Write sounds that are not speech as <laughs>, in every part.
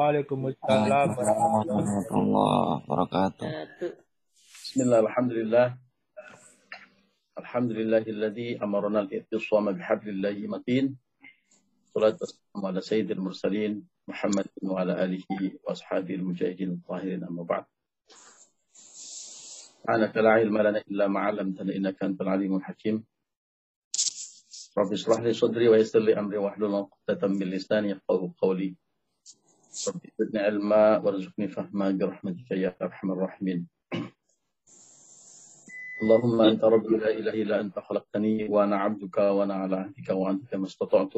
وعليكم السلام. ورحمة الله وبركاته. بسم الله الحمد لله. الحمد لله الذي أمرنا الاعتصام بحبل الله متين. صلاة والسلام على سيد المرسلين محمد وعلى آله وأصحابه المجاهدين الطاهرين أما بعد. أنا لا علم لنا إلا ما علمتنا إنك أنت العليم الحكيم. رب اشرح لي صدري ويسر لي أمري واحلل عقدة من لساني قولي. رب علما وارزقني فهما برحمتك يا أرحم الراحمين. اللهم أنت ربي لا إله إلا أنت خلقتني وأنا عبدك وأنا على عهدك وعهدك ما استطعت.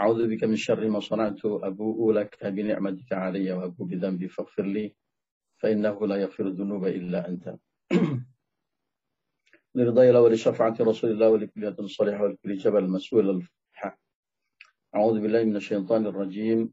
أعوذ بك من شر ما صنعت أبوء لك بنعمتك علي وأبوء بذنبي فاغفر لي فإنه لا يغفر الذنوب إلا أنت. لرضا الله ولشفاعة رسول الله ولكل يد صالحة ولكل جبل مسؤول الفتحة أعوذ بالله من الشيطان الرجيم.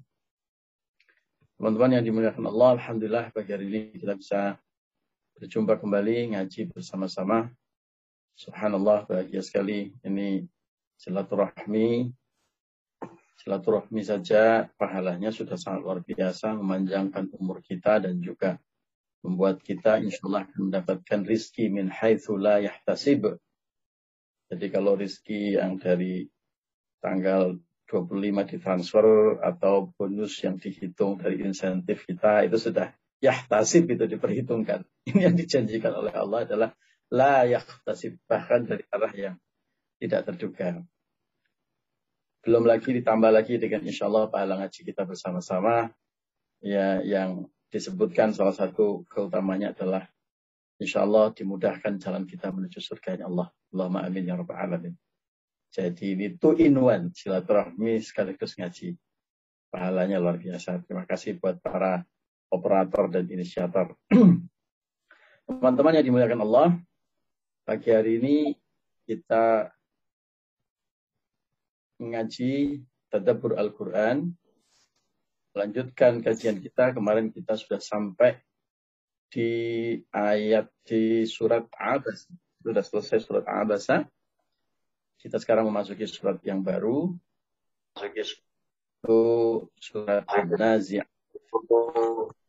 Teman-teman yang dimuliakan Allah, Alhamdulillah pagi hari ini kita bisa berjumpa kembali ngaji bersama-sama. Subhanallah, bahagia sekali. Ini silaturahmi. Silaturahmi saja pahalanya sudah sangat luar biasa, memanjangkan umur kita dan juga membuat kita insya Allah mendapatkan rizki min haithu la yahtasib. Jadi kalau rizki yang dari tanggal 25 ditransfer atau bonus yang dihitung dari insentif kita itu sudah yahtasib itu diperhitungkan. <laughs> Ini yang dijanjikan oleh Allah adalah la yahtasib bahkan dari arah yang tidak terduga. Belum lagi ditambah lagi dengan insya Allah pahala ngaji kita bersama-sama ya yang disebutkan salah satu keutamanya adalah insya Allah dimudahkan jalan kita menuju surga Allah. Allahumma amin ya rabbal alamin. Jadi ini two in one, silaturahmi sekaligus ngaji. Pahalanya luar biasa. Terima kasih buat para operator dan inisiator. <clears throat> Teman-teman yang dimuliakan Allah, pagi hari ini kita mengaji Tadabbur Al-Quran. Lanjutkan kajian kita. Kemarin kita sudah sampai di ayat di surat Abasa. Sudah selesai surat Abasa kita sekarang memasuki surat yang baru. Memasuki surat An-Nazi'ah.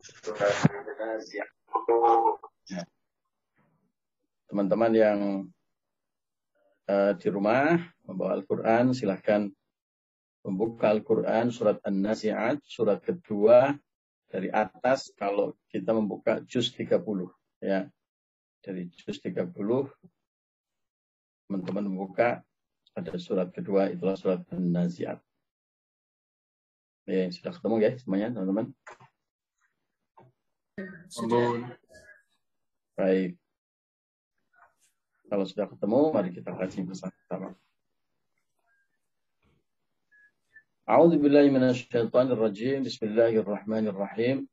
Surat An-Nazi'ah. Ya. Teman-teman yang uh, di rumah membawa Al-Quran, silahkan membuka Al-Quran surat An-Nazi'at, surat kedua dari atas kalau kita membuka juz 30 ya. Dari juz 30 teman-teman membuka pada surat kedua itulah surat An-Nazi'at. Ya, sudah ketemu ya semuanya teman-teman? Baik. Kalau sudah ketemu, mari kita kaji bersama-sama. A'udzu billahi minasyaitonir rajim. Bismillahirrahmanirrahim.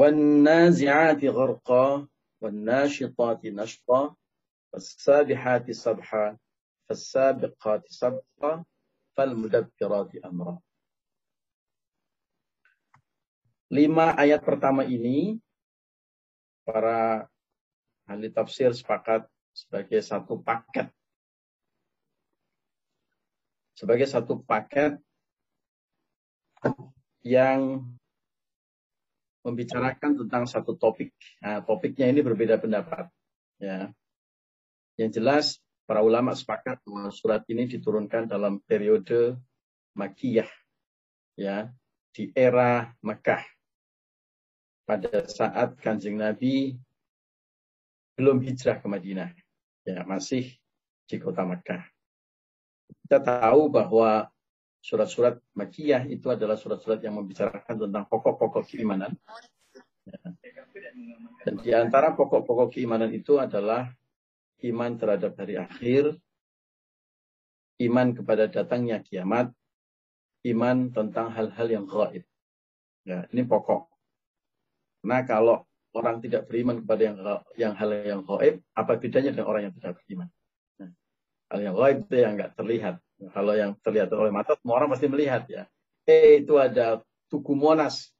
والنازعات غرقا والناشطات نشطا فالسابحات سبحا فالسابقات سبقا فالمدبرات أمرا Lima ayat pertama ini para ahli tafsir sepakat sebagai satu paket. Sebagai satu paket yang membicarakan tentang satu topik. Nah, topiknya ini berbeda pendapat. Ya. Yang jelas para ulama sepakat bahwa surat ini diturunkan dalam periode Makiyah. Ya, di era Mekah. Pada saat Kanjeng Nabi belum hijrah ke Madinah. Ya, masih di kota Mekah. Kita tahu bahwa surat-surat Makiyah itu adalah surat-surat yang membicarakan tentang pokok-pokok keimanan. Dan di antara pokok-pokok keimanan itu adalah iman terhadap hari akhir, iman kepada datangnya kiamat, iman tentang hal-hal yang gaib. Ya, ini pokok. Nah, kalau orang tidak beriman kepada yang yang hal yang gaib, apa bedanya dengan orang yang tidak beriman? Nah, hal yang gaib itu yang nggak terlihat. Kalau yang terlihat oleh mata, semua orang pasti melihat ya. Eh, itu ada Tugu Monas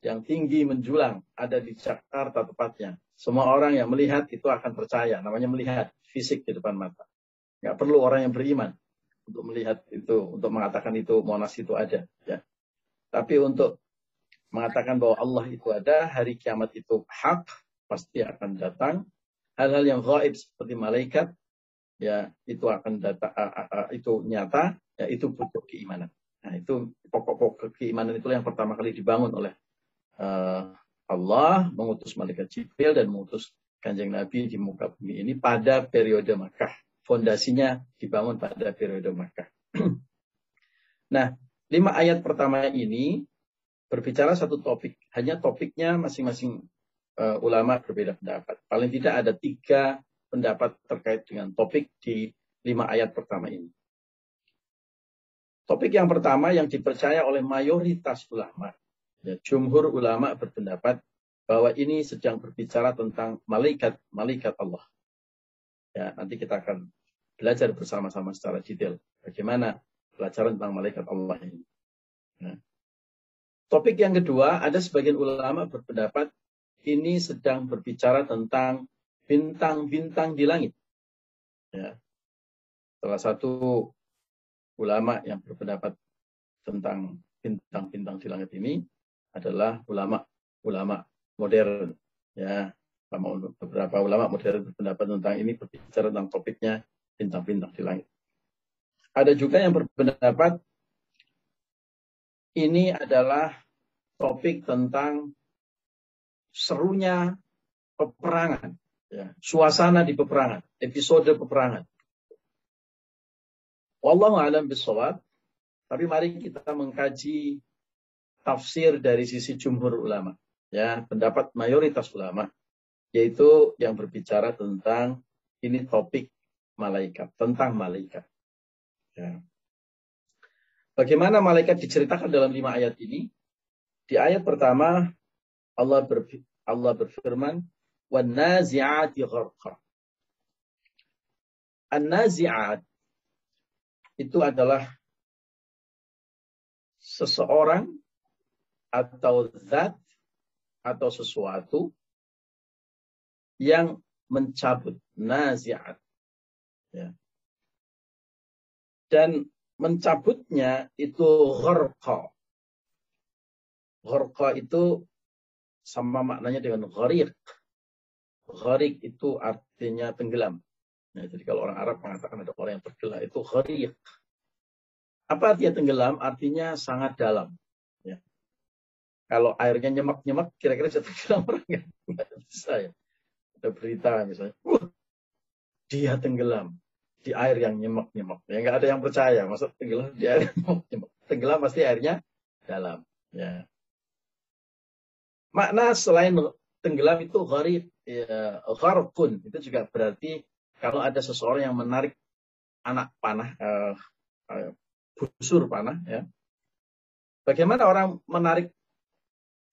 yang tinggi menjulang, ada di Jakarta tepatnya. Semua orang yang melihat itu akan percaya. Namanya melihat fisik di depan mata. Nggak perlu orang yang beriman untuk melihat itu, untuk mengatakan itu Monas itu ada. Ya. Tapi untuk mengatakan bahwa Allah itu ada, hari kiamat itu hak, pasti akan datang. Hal-hal yang gaib seperti malaikat, ya itu akan datang, itu nyata, ya itu butuh keimanan. Nah itu pokok-pokok keimanan itu yang pertama kali dibangun oleh uh, Allah, mengutus malaikat Jibril dan mengutus kanjeng Nabi di muka bumi ini pada periode Makkah. Fondasinya dibangun pada periode Makkah. <clears throat> nah, lima ayat pertama ini berbicara satu topik. Hanya topiknya masing-masing uh, ulama berbeda pendapat. Paling tidak ada tiga pendapat terkait dengan topik di lima ayat pertama ini. Topik yang pertama yang dipercaya oleh mayoritas ulama. Ya, jumhur ulama berpendapat bahwa ini sedang berbicara tentang malaikat-malaikat Allah. Ya, nanti kita akan belajar bersama-sama secara detail bagaimana pelajaran tentang malaikat Allah ini. Ya. Topik yang kedua, ada sebagian ulama berpendapat ini sedang berbicara tentang bintang-bintang di langit. Ya. Salah satu ulama yang berpendapat tentang bintang-bintang di langit ini adalah ulama-ulama modern. Ya, beberapa ulama modern berpendapat tentang ini berbicara tentang topiknya bintang-bintang di langit. Ada juga yang berpendapat ini adalah topik tentang serunya peperangan, ya, suasana di peperangan, episode peperangan. Wallahu alam bisawab. Tapi mari kita mengkaji tafsir dari sisi jumhur ulama. Ya, pendapat mayoritas ulama yaitu yang berbicara tentang ini topik malaikat, tentang malaikat. Ya. Bagaimana malaikat diceritakan dalam lima ayat ini? Di ayat pertama Allah berfir Allah berfirman, "Wan nazi'ati gharqa." An-nazi'at itu adalah seseorang atau zat atau sesuatu yang mencabut nazi'at. Ya. Dan mencabutnya itu gharqa. Gharqa itu sama maknanya dengan gharik. Gharik itu artinya tenggelam. Ya, jadi kalau orang Arab mengatakan ada orang yang tergelam itu gharik. Apa artinya tenggelam? Artinya sangat dalam. Ya. Kalau airnya nyemak-nyemak, kira-kira bisa tenggelam <laughs> orang nggak? bisa ya. Ada berita misalnya, uh, dia tenggelam di air yang nyemak-nyemak. Ya nggak ada yang percaya. Maksud tenggelam di air yang nyemak-nyemak. Tenggelam pasti airnya dalam. Ya. Makna selain tenggelam itu gharib, ya. Itu juga berarti kalau ada seseorang yang menarik anak panah, uh, busur panah, ya. Bagaimana orang menarik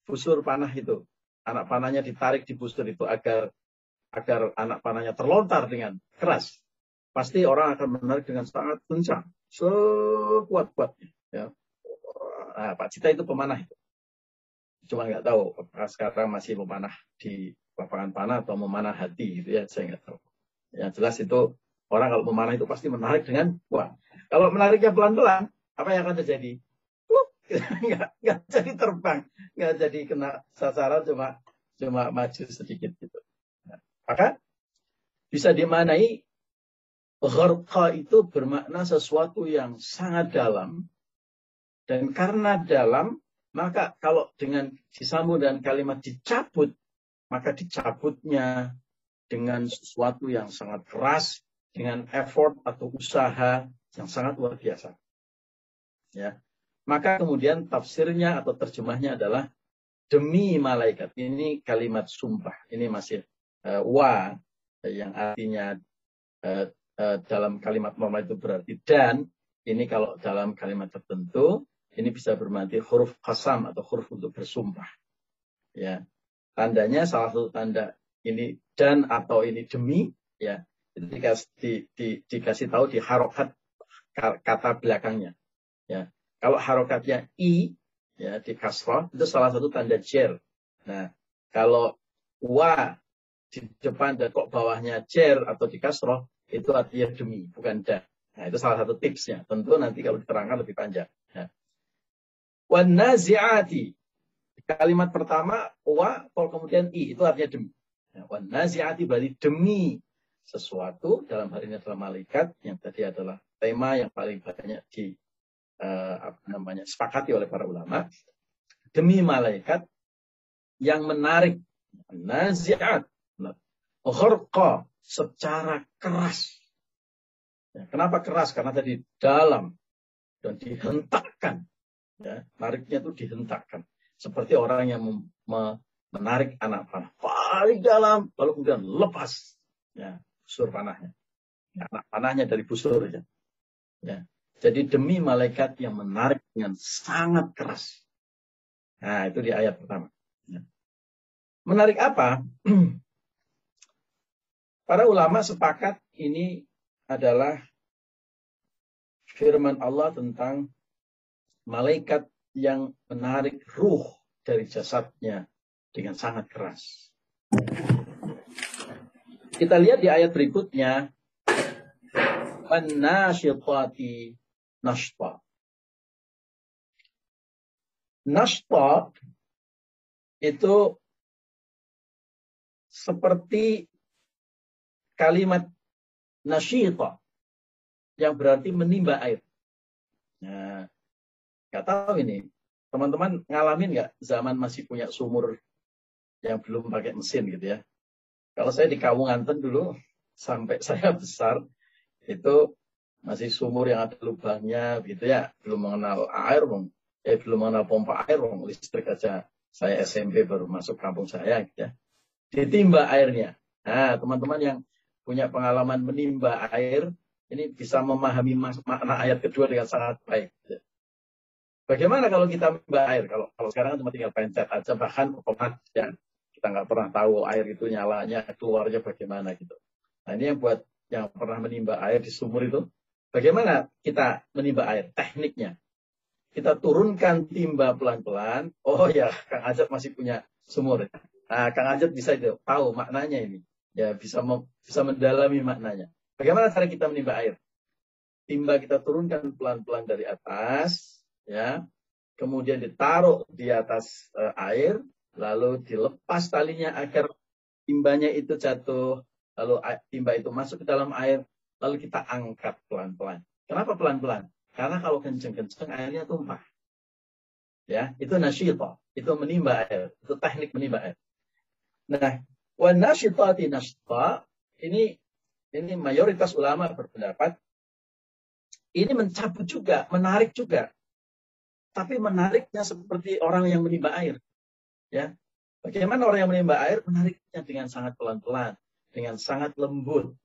busur panah itu? Anak panahnya ditarik di busur itu agar agar anak panahnya terlontar dengan keras pasti orang akan menarik dengan sangat kencang, sekuat-kuatnya. Ya. Nah, Pak Cita itu pemanah itu. Cuma nggak tahu apakah sekarang masih memanah di lapangan panah atau memanah hati gitu ya, saya nggak tahu. Yang jelas itu orang kalau memanah itu pasti menarik dengan kuat. Kalau menariknya pelan-pelan, apa yang akan terjadi? <laughs> Nggak jadi terbang, nggak jadi kena sasaran, cuma cuma maju sedikit gitu. Nah, maka bisa dimanai Gharqa itu bermakna sesuatu yang sangat dalam. Dan karena dalam, maka kalau dengan disambung dan kalimat dicabut, maka dicabutnya dengan sesuatu yang sangat keras, dengan effort atau usaha yang sangat luar biasa. Ya. Maka kemudian tafsirnya atau terjemahnya adalah demi malaikat. Ini kalimat sumpah. Ini masih uh, wa yang artinya uh, Eh, dalam kalimat normal itu berarti dan ini kalau dalam kalimat tertentu ini bisa berarti huruf kasam atau huruf untuk bersumpah. Ya, tandanya salah satu tanda ini dan atau ini demi, ya, dikasih, di, di, dikasih tahu di harokat kata belakangnya. Ya, kalau harokatnya i, ya di kasroh itu salah satu tanda jer. Nah, kalau wa di depan dan kok bawahnya jer atau di kasroh itu artinya demi, bukan da. Nah, itu salah satu tipsnya. Tentu nanti kalau diterangkan lebih panjang. Ya. Wan nazi'ati. Kalimat pertama wa, kalau kemudian i, itu artinya demi. Ya, nazi'ati berarti demi sesuatu, dalam hal ini adalah malaikat, yang tadi adalah tema yang paling banyak di uh, apa namanya sepakati oleh para ulama. Demi malaikat yang menarik nazi'at, ghurqa secara keras. Ya, kenapa keras? Karena tadi dalam dan dihentakkan Ya, nariknya itu dihentakkan. Seperti orang yang menarik anak panah. Paling dalam, lalu kemudian lepas. Ya, busur panahnya. Ya, anak panahnya dari busur. Ya. Ya. Jadi demi malaikat yang menarik dengan sangat keras. Nah, itu di ayat pertama. Ya. Menarik apa? <clears throat> Para ulama sepakat ini adalah firman Allah tentang malaikat yang menarik ruh dari jasadnya dengan sangat keras. Kita lihat di ayat berikutnya. An-nasyitati nashta. Nashta itu seperti kalimat nasyita yang berarti menimba air. Nah, Nggak tahu ini. Teman-teman ngalamin nggak zaman masih punya sumur yang belum pakai mesin gitu ya. Kalau saya di Kawunganten dulu, sampai <laughs> saya besar, itu masih sumur yang ada lubangnya gitu ya. Belum mengenal air, bang. Eh, belum mengenal pompa air, bang. Listrik aja. Saya SMP baru masuk kampung saya gitu ya. Ditimba airnya. Nah, teman-teman yang punya pengalaman menimba air, ini bisa memahami makna ayat kedua dengan sangat baik. Gitu. Bagaimana kalau kita mbak air? Kalau kalau sekarang cuma tinggal pencet aja, bahkan otomatis ya. Kita nggak pernah tahu air itu nyalanya, keluarnya bagaimana gitu. Nah ini yang buat yang pernah menimba air di sumur itu, bagaimana kita menimba air? Tekniknya. Kita turunkan timba pelan-pelan. Oh ya, Kang Ajat masih punya sumur. Nah, Kang Ajat bisa itu, tahu maknanya ini. Ya, bisa bisa mendalami maknanya. Bagaimana cara kita menimba air? Timba kita turunkan pelan-pelan dari atas, ya. Kemudian ditaruh di atas uh, air lalu dilepas talinya agar timbanya itu jatuh lalu timba itu masuk ke dalam air lalu kita angkat pelan-pelan. Kenapa pelan-pelan? Karena kalau kenceng-kenceng airnya tumpah. Ya itu nasyita itu menimba air itu teknik menimba air. Nah wa nasyitati nashta ini ini mayoritas ulama berpendapat ini mencabut juga menarik juga tapi menariknya seperti orang yang menimba air. Ya, Bagaimana orang yang menimba air menariknya dengan sangat pelan-pelan, dengan sangat lembut,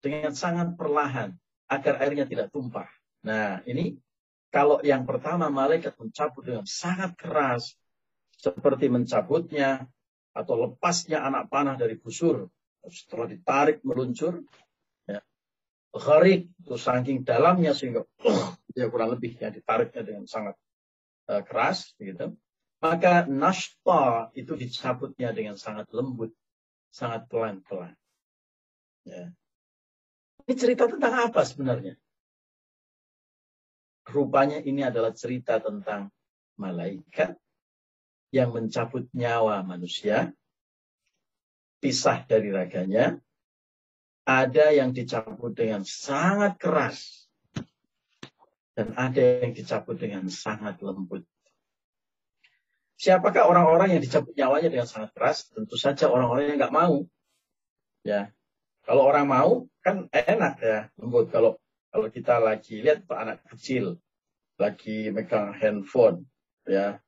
dengan sangat perlahan, agar airnya tidak tumpah. Nah, ini kalau yang pertama malaikat mencabut dengan sangat keras, seperti mencabutnya atau lepasnya anak panah dari busur, setelah ditarik meluncur, ya, gharik itu saking dalamnya sehingga <clears throat> uh, ya kurang lebih ya ditariknya dengan sangat uh, keras, gitu, maka nashta itu dicabutnya dengan sangat lembut, sangat pelan-pelan. Ya. Ini cerita tentang apa sebenarnya? Rupanya ini adalah cerita tentang malaikat yang mencabut nyawa manusia, pisah dari raganya, ada yang dicabut dengan sangat keras, dan ada yang dicabut dengan sangat lembut. Siapakah orang-orang yang dicabut nyawanya dengan sangat keras? Tentu saja orang-orang yang nggak mau. Ya, kalau orang mau kan enak ya lembut. Kalau kalau kita lagi lihat anak kecil lagi megang handphone, ya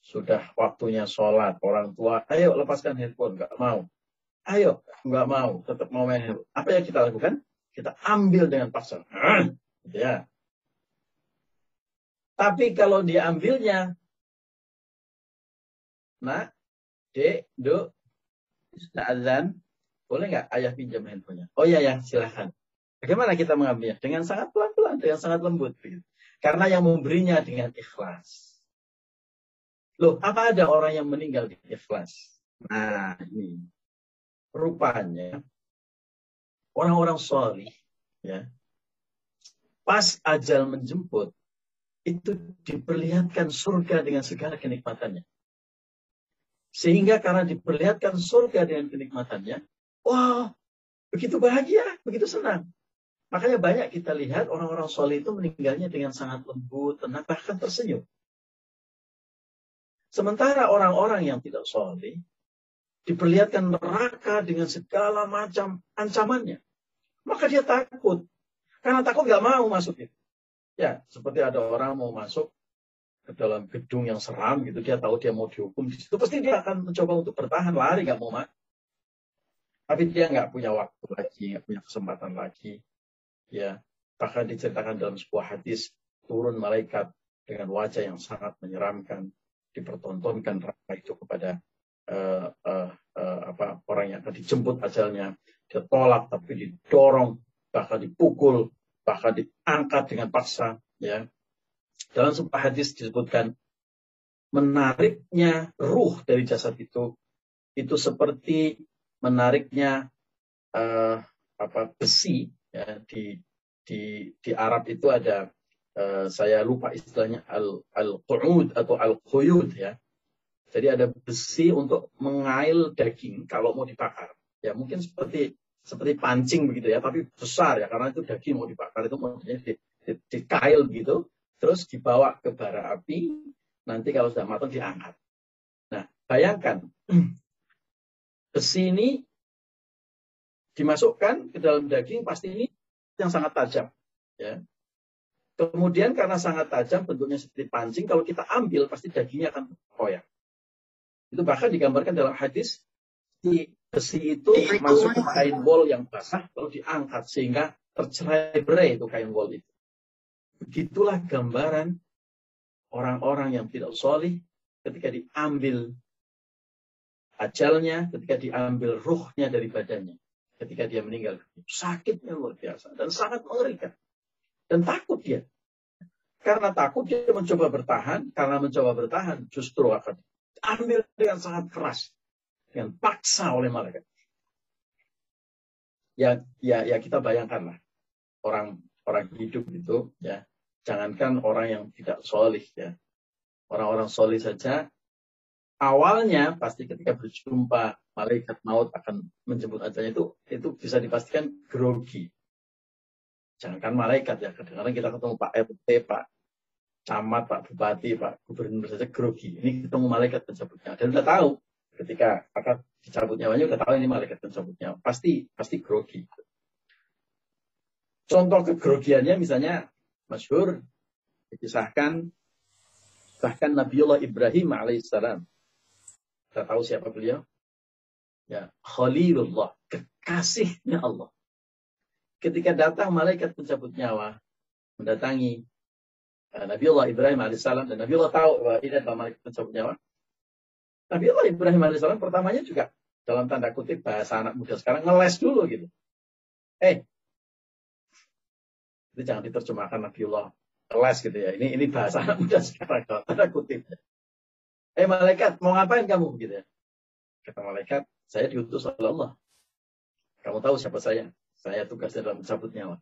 sudah waktunya sholat orang tua, ayo lepaskan handphone, nggak mau. Ayo, nggak mau, tetap mau main handphone. Apa yang kita lakukan? Kita ambil dengan paksa. <clears throat> ya, Tapi kalau diambilnya, nak, dek, duk, azan, boleh nggak ayah pinjam handphonenya? Oh iya ya, silahkan. Bagaimana kita mengambilnya? Dengan sangat pelan-pelan, dengan sangat lembut. Karena yang memberinya dengan ikhlas. Loh, apa ada orang yang meninggal di ikhlas? Nah, ini. Rupanya, orang-orang solih, ya, pas ajal menjemput, itu diperlihatkan surga dengan segala kenikmatannya. Sehingga karena diperlihatkan surga dengan kenikmatannya, wah, begitu bahagia, begitu senang. Makanya banyak kita lihat orang-orang soleh itu meninggalnya dengan sangat lembut, tenang, bahkan tersenyum. Sementara orang-orang yang tidak soleh diperlihatkan neraka dengan segala macam ancamannya. Maka dia takut. Karena takut gak mau masuk. Ya, seperti ada orang mau masuk ke dalam gedung yang seram gitu, dia tahu dia mau dihukum di situ, pasti dia akan mencoba untuk bertahan, lari gak mau mati. Tapi dia nggak punya waktu lagi, nggak punya kesempatan lagi. Ya, bahkan diceritakan dalam sebuah hadis turun malaikat dengan wajah yang sangat menyeramkan, dipertontonkan neraka itu kepada uh, uh, uh, apa orang yang akan dijemput ajalnya, dia tolak tapi didorong, bahkan dipukul, bahkan diangkat dengan paksa ya. Dalam sebuah hadis disebutkan menariknya ruh dari jasad itu itu seperti menariknya uh, apa besi ya. Di di di Arab itu ada uh, saya lupa istilahnya al al atau al quyud ya. Jadi ada besi untuk mengail daging kalau mau dibakar. Ya mungkin seperti seperti pancing begitu ya, tapi besar ya karena itu daging mau dibakar itu modelnya di, di, di kail gitu, terus dibawa ke bara api, nanti kalau sudah matang diangkat. Nah, bayangkan <clears throat> besi ini dimasukkan ke dalam daging pasti ini yang sangat tajam, ya. Kemudian karena sangat tajam bentuknya seperti pancing, kalau kita ambil pasti dagingnya akan koyak. Itu bahkan digambarkan dalam hadis di besi itu masuk ke kain wol yang basah lalu diangkat sehingga tercerai-berai itu kain wol itu. Begitulah gambaran orang-orang yang tidak solih ketika diambil ajalnya, ketika diambil ruhnya dari badannya, ketika dia meninggal. Sakitnya luar biasa dan sangat mengerikan. Dan takut dia. Karena takut dia mencoba bertahan, karena mencoba bertahan justru akan diambil dengan sangat keras dengan paksa oleh malaikat. Ya, ya, ya kita bayangkanlah orang orang hidup itu ya, jangankan orang yang tidak solih ya, orang-orang solih saja awalnya pasti ketika berjumpa malaikat maut akan menjemput ajalnya itu itu bisa dipastikan grogi. Jangankan malaikat ya, kadang-kadang kita ketemu Pak RT, Pak camat, Pak Bupati, Pak Gubernur saja grogi. Ini ketemu malaikat penjemputnya dan udah tahu ketika akan dicabut nyawanya udah tahu ini malaikat pencabut nyawa. Pasti pasti grogi. Contoh kegrogiannya misalnya masyhur dikisahkan bahkan Nabiullah Ibrahim alaihissalam. Kita tahu siapa beliau? Ya, Khalilullah, kekasihnya Allah. Ketika datang malaikat pencabut nyawa mendatangi uh, Nabiullah Ibrahim alaihissalam dan Nabiullah tahu bahwa ini adalah malaikat pencabut nyawa, Nabi Allah Ibrahim AS pertamanya juga dalam tanda kutip bahasa anak muda sekarang ngeles dulu gitu. Eh, itu jangan diterjemahkan Nabi Allah ngeles gitu ya. Ini ini bahasa anak muda sekarang dalam tanda kutip. Eh malaikat mau ngapain kamu gitu ya? Kata malaikat, saya diutus oleh Allah. Kamu tahu siapa saya? Saya tugasnya dalam mencabut nyawa.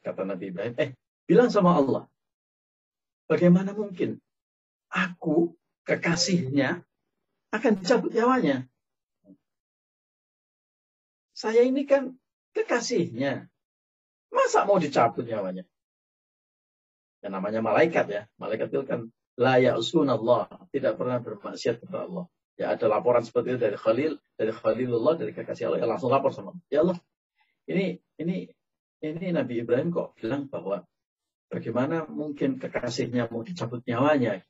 Kata Nabi Ibrahim, eh bilang sama Allah, bagaimana mungkin aku kekasihnya akan dicabut nyawanya. Saya ini kan kekasihnya. Masa mau dicabut nyawanya? Yang namanya malaikat ya. Malaikat itu kan layak Allah. Tidak pernah bermaksiat kepada Allah. Ya ada laporan seperti itu dari Khalil, dari Khalilullah, dari kekasih Allah. Ya langsung lapor sama Allah. Ya Allah, ini ini ini Nabi Ibrahim kok bilang bahwa bagaimana mungkin kekasihnya mau dicabut nyawanya?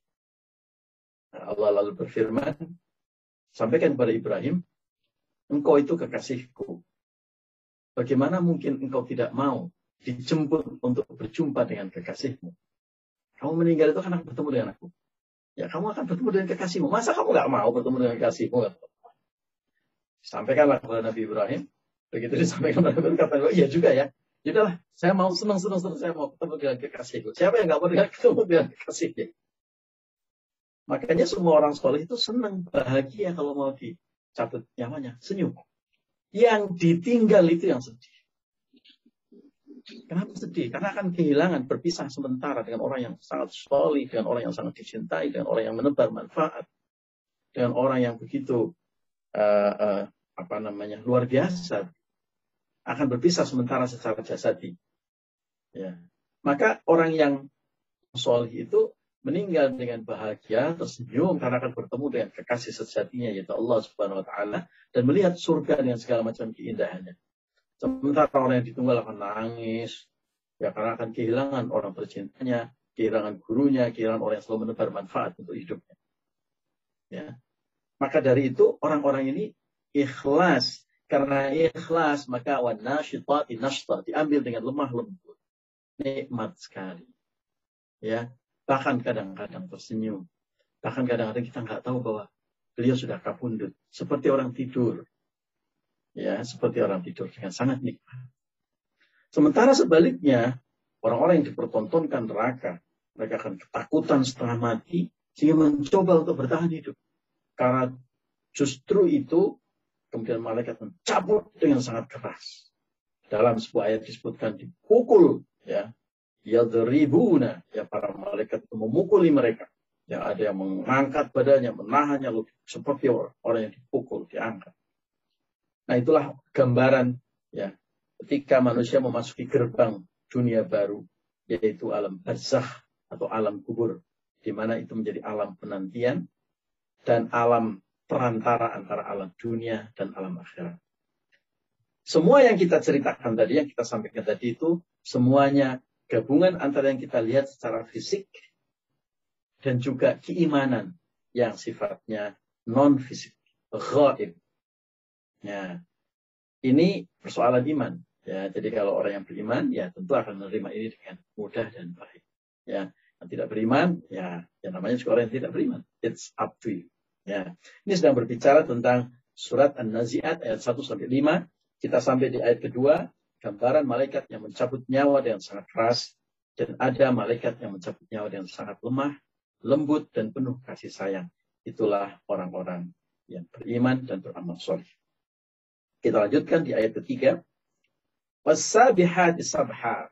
Allah lalu berfirman, sampaikan kepada Ibrahim, engkau itu kekasihku. Bagaimana mungkin engkau tidak mau dijemput untuk berjumpa dengan kekasihmu? Kamu meninggal itu karena bertemu dengan aku. Ya kamu akan bertemu dengan kekasihmu. Masa kamu nggak mau bertemu dengan kekasihmu? Sampaikanlah kepada Nabi Ibrahim. Begitu disampaikan kepada Nabi Ibrahim, kata, iya juga ya. Yaudahlah, saya mau senang, senang, senang, saya mau ketemu dengan kekasihku. Siapa yang nggak mau dengan ketemu dengan kekasihnya? Makanya semua orang sekolah itu senang, bahagia kalau mau dicabut nyamanya, senyum. Yang ditinggal itu yang sedih. Kenapa sedih? Karena akan kehilangan berpisah sementara dengan orang yang sangat solid, dengan orang yang sangat dicintai, dengan orang yang menebar manfaat, dengan orang yang begitu uh, uh, apa namanya luar biasa, akan berpisah sementara secara jasadi. Ya. Maka orang yang solid itu meninggal dengan bahagia, tersenyum karena akan bertemu dengan kekasih sejatinya yaitu Allah Subhanahu wa taala dan melihat surga dengan segala macam keindahannya. Sementara orang yang ditunggal akan nangis, ya karena akan kehilangan orang tercintanya, kehilangan gurunya, kehilangan orang yang selalu menebar manfaat untuk hidupnya. Ya. Maka dari itu orang-orang ini ikhlas. Karena ikhlas maka wanasyitati nashta diambil dengan lemah lembut. Nikmat sekali. Ya, bahkan kadang-kadang tersenyum. Bahkan kadang-kadang kita nggak tahu bahwa beliau sudah kapundut. Seperti orang tidur ya seperti orang tidur dengan sangat nikmat. Sementara sebaliknya, orang-orang yang dipertontonkan neraka, mereka akan ketakutan setengah mati, sehingga mencoba untuk bertahan hidup. Karena justru itu, kemudian malaikat mencabut dengan sangat keras. Dalam sebuah ayat disebutkan dipukul, ya, yadribuna, ya para malaikat memukuli mereka. Ya, ada yang mengangkat badannya, menahannya, seperti orang yang dipukul, diangkat. Nah itulah gambaran ya ketika manusia memasuki gerbang dunia baru yaitu alam barzakh atau alam kubur di mana itu menjadi alam penantian dan alam perantara antara alam dunia dan alam akhirat. Semua yang kita ceritakan tadi, yang kita sampaikan tadi itu semuanya gabungan antara yang kita lihat secara fisik dan juga keimanan yang sifatnya non fisik, ghaib, Ya, ini persoalan iman. Ya, jadi kalau orang yang beriman, ya tentu akan menerima ini dengan mudah dan baik. Ya, yang tidak beriman, ya, yang namanya juga orang yang tidak beriman. It's up to you. Ya, ini sedang berbicara tentang surat An-Nazi'at ayat 1 sampai 5. Kita sampai di ayat kedua, gambaran malaikat yang mencabut nyawa dengan sangat keras dan ada malaikat yang mencabut nyawa dengan sangat lemah, lembut dan penuh kasih sayang. Itulah orang-orang yang beriman dan beramal soleh. Kita lanjutkan di ayat ketiga. Wasabihati sabha.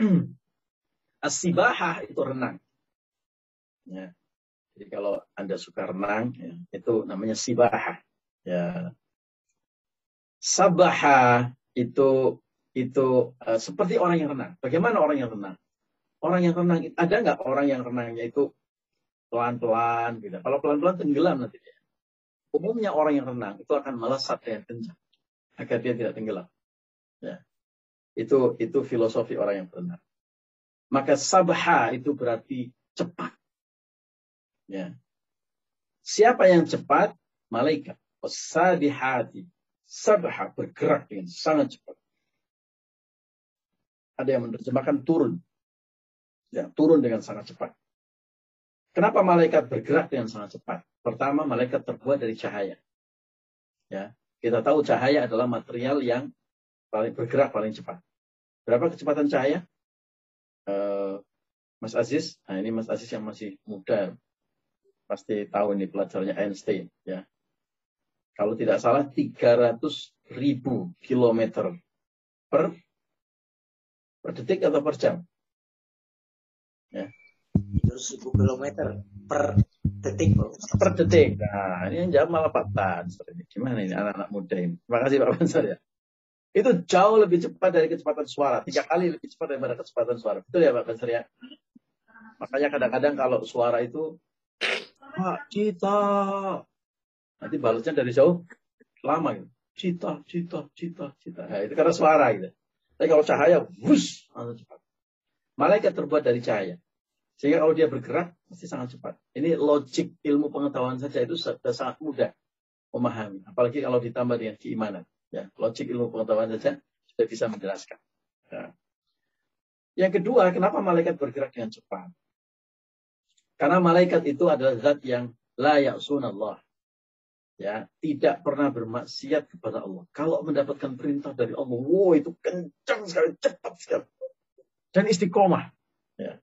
<clears throat> As-sibahah itu renang. Ya. Jadi kalau Anda suka renang, ya, itu namanya sibahah. Ya. Sabaha itu itu uh, seperti orang yang renang. Bagaimana orang yang renang? Orang yang renang ada nggak orang yang renangnya itu pelan-pelan gitu. Kalau pelan-pelan tenggelam nanti dia. Umumnya orang yang renang itu akan melesat dengan kencang agar dia tidak tenggelam. Ya. Itu itu filosofi orang yang berenang. Maka sabha itu berarti cepat. Ya. Siapa yang cepat? Malaikat. Wasabihati. Sabha bergerak dengan sangat cepat. Ada yang menerjemahkan turun. Ya, turun dengan sangat cepat. Kenapa malaikat bergerak dengan sangat cepat? Pertama, malaikat terbuat dari cahaya. Ya, kita tahu cahaya adalah material yang paling bergerak paling cepat. Berapa kecepatan cahaya? Uh, Mas Aziz, nah ini Mas Aziz yang masih muda, pasti tahu ini pelajarnya Einstein. Ya, kalau tidak salah 300 ribu kilometer per per detik atau per jam. Ya. 300 ribu kilometer per detik per detik. Nah ini yang jawab malah Pak Bansar ini gimana ini anak-anak muda ini? Terima kasih Pak Bansar ya. Itu jauh lebih cepat dari kecepatan suara. Tiga kali lebih cepat daripada kecepatan suara. Betul ya Pak Bansar ya? Makanya kadang-kadang kalau suara itu Pak Cita nanti balasnya dari jauh lama gitu cita cita cita cita nah, itu karena suara gitu tapi kalau cahaya wus langsung cepat malaikat terbuat dari cahaya sehingga kalau dia bergerak, pasti sangat cepat. Ini logik ilmu pengetahuan saja itu sudah sangat mudah memahami. Apalagi kalau ditambah dengan keimanan. Ya, logik ilmu pengetahuan saja sudah bisa menjelaskan. Ya. Yang kedua, kenapa malaikat bergerak dengan cepat? Karena malaikat itu adalah zat yang layak sunallah. Ya, tidak pernah bermaksiat kepada Allah. Kalau mendapatkan perintah dari Allah, wow itu kencang sekali, cepat sekali. Dan istiqomah. Ya.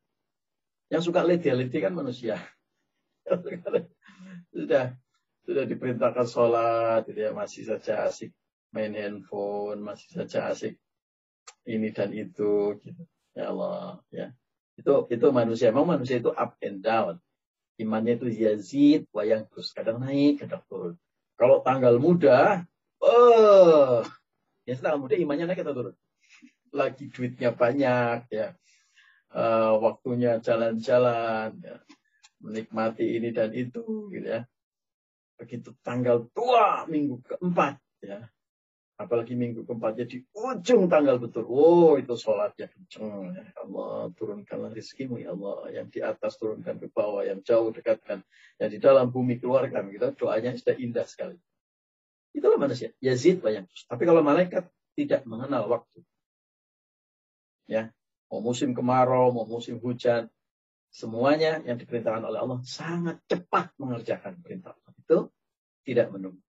Yang suka leti-leti kan manusia. <laughs> sudah sudah diperintahkan sholat, gitu ya, masih saja asik main handphone, masih saja asik ini dan itu. Gitu. Ya Allah, ya. Itu itu manusia. Memang manusia itu up and down. Imannya itu yazid, wayang terus. Kadang naik, kadang turun. Kalau tanggal muda, oh, ya tanggal muda imannya naik atau turun? Lagi duitnya banyak, ya. Uh, waktunya jalan-jalan, ya. menikmati ini dan itu, gitu ya. Begitu tanggal tua minggu keempat, ya Apalagi minggu keempatnya di ujung tanggal betul. Oh, itu sholatnya kenceng. Ya Allah, turunkanlah rizkimu ya Allah. Yang di atas turunkan ke bawah. Yang jauh dekatkan. Yang di dalam bumi keluarkan. Kita doanya sudah indah sekali. Itulah manusia. Yazid banyak. Tapi kalau malaikat tidak mengenal waktu. Ya, mau musim kemarau, mau musim hujan, semuanya yang diperintahkan oleh Allah sangat cepat mengerjakan perintah Allah. Itu tidak menunggu.